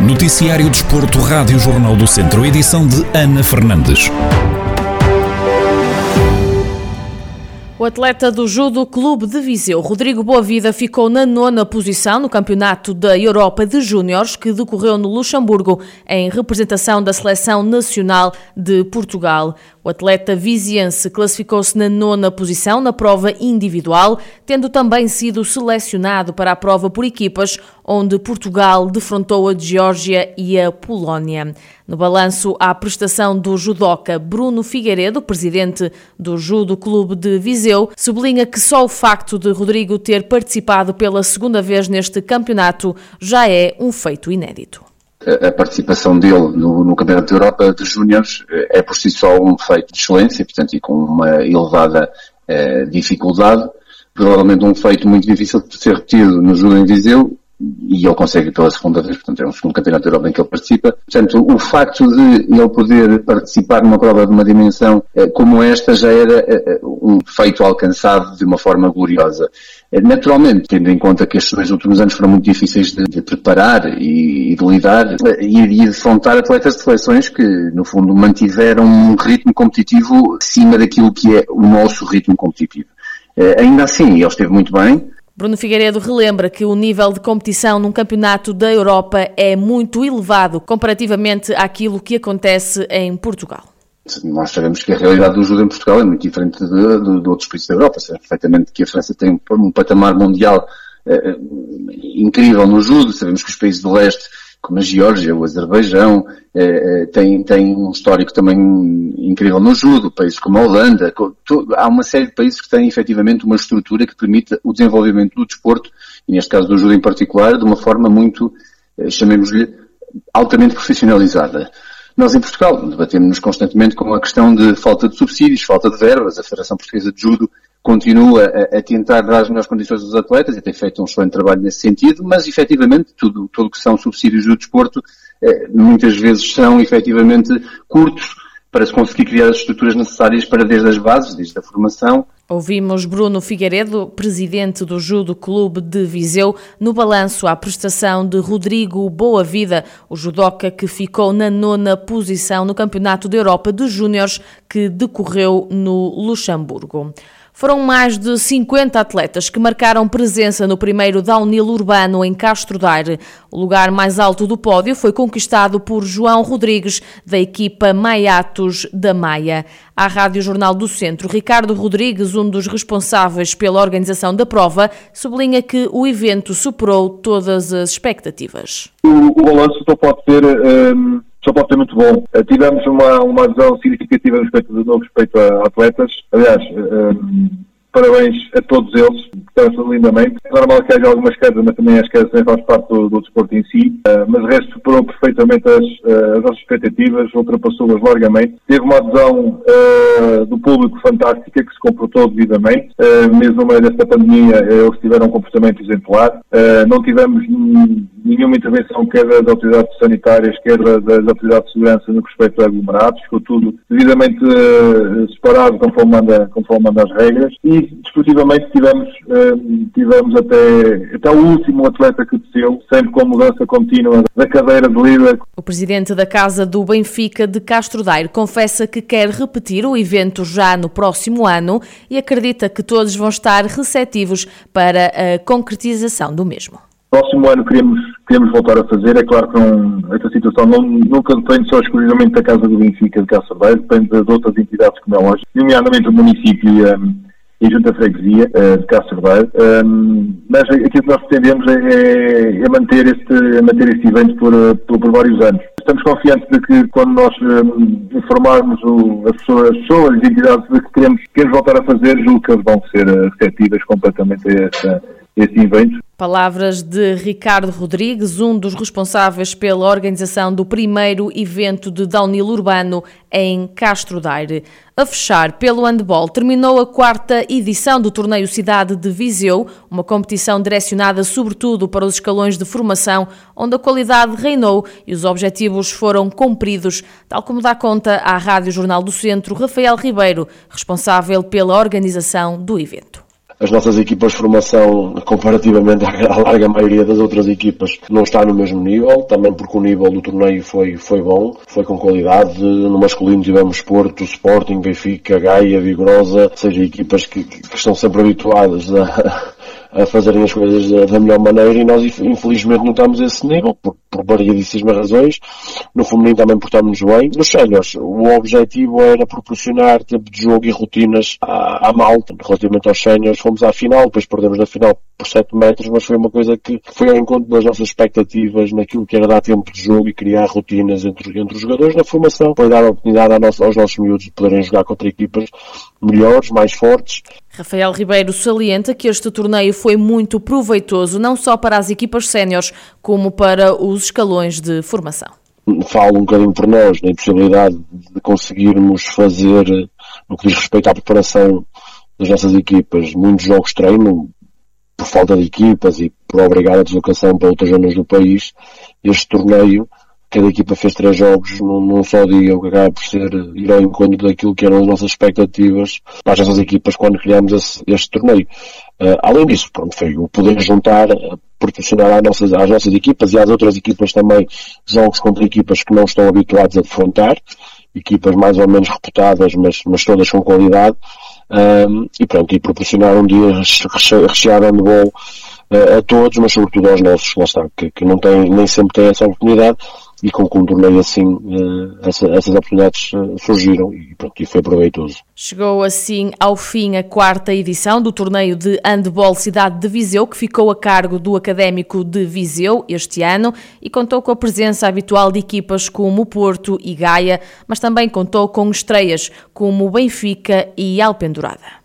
Noticiário Desporto, Rádio Jornal do Centro, edição de Ana Fernandes. O atleta do Judo Clube de Viseu, Rodrigo Boavida, ficou na nona posição no Campeonato da Europa de Júniores, que decorreu no Luxemburgo, em representação da Seleção Nacional de Portugal. O atleta viziense classificou-se na nona posição na prova individual, tendo também sido selecionado para a prova por equipas, onde Portugal defrontou a Geórgia e a Polónia. No balanço à prestação do judoca Bruno Figueiredo, presidente do Judo Clube de Viseu, sublinha que só o facto de Rodrigo ter participado pela segunda vez neste campeonato já é um feito inédito a participação dele no, no Campeonato da Europa de Júniores é por si só um feito de excelência, portanto, e com uma elevada eh, dificuldade, provavelmente um feito muito difícil de ser repetido no Judo em Viseu, e ele consegue pela segunda vez, portanto é um segundo campeonato da Europa em que ele participa. Portanto, o facto de ele poder participar numa prova de uma dimensão eh, como esta já era eh, eh, um feito alcançado de uma forma gloriosa. Naturalmente, tendo em conta que estes dois últimos anos foram muito difíceis de, de preparar e, e, de lidar e, de defrontar atletas de seleções que, no fundo, mantiveram um ritmo competitivo acima daquilo que é o nosso ritmo competitivo. Ainda assim, ele esteve muito bem, Bruno Figueiredo relembra que o nível de competição num campeonato da Europa é muito elevado comparativamente àquilo que acontece em Portugal. Nós sabemos que a realidade do judo em Portugal é muito diferente de, de, de outros países da Europa. Sabemos perfeitamente que a França tem um patamar mundial eh, incrível no judo. Sabemos que os países do leste como a Geórgia, o Azerbaijão, eh, eh, tem, tem um histórico também incrível no judo, países como a Holanda, há uma série de países que têm efetivamente uma estrutura que permite o desenvolvimento do desporto, e neste caso do judo em particular, de uma forma muito, eh, chamemos-lhe, altamente profissionalizada. Nós em Portugal debatemos-nos constantemente com a questão de falta de subsídios, falta de verbas, a Federação Portuguesa de Judo continua a, a, tentar dar as melhores condições aos atletas e tem feito um excelente trabalho nesse sentido, mas efetivamente tudo, tudo que são subsídios do desporto eh, muitas vezes são efetivamente curtos para se conseguir criar as estruturas necessárias para desde as bases, desde a formação. Ouvimos Bruno Figueiredo, presidente do Judo Clube de Viseu, no balanço à prestação de Rodrigo Boa Vida, o judoca que ficou na nona posição no Campeonato da Europa de Júniores que decorreu no Luxemburgo. Foram mais de 50 atletas que marcaram presença no primeiro downhill urbano em Castro Daire. O lugar mais alto do pódio foi conquistado por João Rodrigues, da equipa Maiatos da Maia. À Rádio Jornal do Centro, Ricardo Rodrigues, um dos responsáveis pela organização da prova, sublinha que o evento superou todas as expectativas. O, o balanço só pode ser. Um só pode ser muito bom. Uh, tivemos uma, uma adesão significativa respeito, no respeito a atletas. Aliás, uh, parabéns a todos eles, estão lindamente. É normal que haja algumas quedas, mas também as quedas faz parte do, do, desporto em si. Uh, mas o resto superou perfeitamente as, uh, as nossas expectativas, ultrapassou-as largamente. Teve uma adesão uh, do público fantástica, que se comportou devidamente. mesmo no meio desta pandemia, eles tiveram um comportamento exemplar. não tivemos nenhuma intervenção, quer das autoridades sanitárias, quer das autoridades de segurança no que respeita a aglomerados. Ficou tudo devidamente separado conforme manda, conforme manda as regras. E desportivamente tivemos, uh, tivemos até, até o último atleta que desceu, sempre com mudança contínua da cadeira de líder. O presidente da Casa do Benfica de Castro Daire confessa que quer repetir o evento já no próximo ano e acredita que todos vão estar receptivos para a concretização do mesmo. Próximo ano queremos, queremos voltar a fazer. É claro que não, esta situação não, nunca depende só exclusivamente da Casa do Benfica de Daire, depende de outras entidades como é lógico, nomeadamente o município e, um, e junto à freguesia uh, de Daire. Um, mas aquilo que nós pretendemos é, é, é, manter, este, é manter este evento por, por, por, vários anos. Estamos confiantes de que quando nós um, informarmos o, as, pessoas, as pessoas, as entidades de que queremos, queremos voltar a fazer, julgo que eles vão ser eh, receptivas completamente a esta, esse evento. Palavras de Ricardo Rodrigues, um dos responsáveis pela organização do primeiro evento de downhill urbano em Castro Daire. A fechar, pelo handball, terminou a quarta edição do torneio Cidade de Viseu, uma competição direcionada sobretudo para os escalões de formação, onde a qualidade reinou e os objetivos foram cumpridos, tal como dá conta à Rádio Jornal do Centro Rafael Ribeiro, responsável pela organização do evento as nossas equipas de formação, comparativamente à larga maioria das outras equipas, não está no mesmo nível, também porque o nível do torneio foi, foi bom, foi com qualidade. No masculino tivemos Porto, Sporting, Benfica, Gaia, Vigorosa, seja equipas que, que estão sempre habituadas a, a fazerem as coisas da, da, melhor maneira e nós infelizmente não estamos a esse nível, por, por variedíssimas razões. No feminino também portamos bem. Nos séniores, o objetivo era proporcionar tempo de jogo e rotinas à, à malta. Relativamente aos séniores, fomos à final, depois perdemos na final por 7 metros, mas foi uma coisa que foi ao encontro das nossas expectativas naquilo que era dar tempo de jogo e criar rotinas entre, entre os jogadores na formação, para dar a oportunidade aos nossos miúdos de poderem jogar contra equipas melhores, mais fortes Rafael Ribeiro salienta que este torneio foi muito proveitoso, não só para as equipas séniores, como para os escalões de formação. Falo um bocadinho por nós, na impossibilidade de conseguirmos fazer, no que diz respeito à preparação das nossas equipas, muitos jogos de treino, por falta de equipas e por obrigar a deslocação para outras zonas do país. Este torneio cada equipa fez três jogos num, num, só dia, o que acaba por ser ir ao encontro daquilo que eram as nossas expectativas para as nossas equipas quando criámos esse, este torneio. Uh, além disso, pronto, foi o poder juntar, uh, proporcionar às nossas, às nossas equipas e às outras equipas também jogos contra equipas que não estão habituados a defrontar, equipas mais ou menos reputadas, mas, mas todas com qualidade, uh, e pronto, e proporcionar um dia recheado de handball uh, a todos, mas sobretudo aos nossos, que, que não têm, nem sempre têm essa oportunidade, e com, um torneio assim uh, essa, essas oportunidades uh, surgiram e, pronto, e foi proveitoso. Chegou assim ao fim a quarta edição do torneio de handball Cidade de Viseu, que ficou a cargo do Académico de Viseu este ano e contou com a presença habitual de equipas como Porto e Gaia, mas também contou com estreias como Benfica e Alpendurada.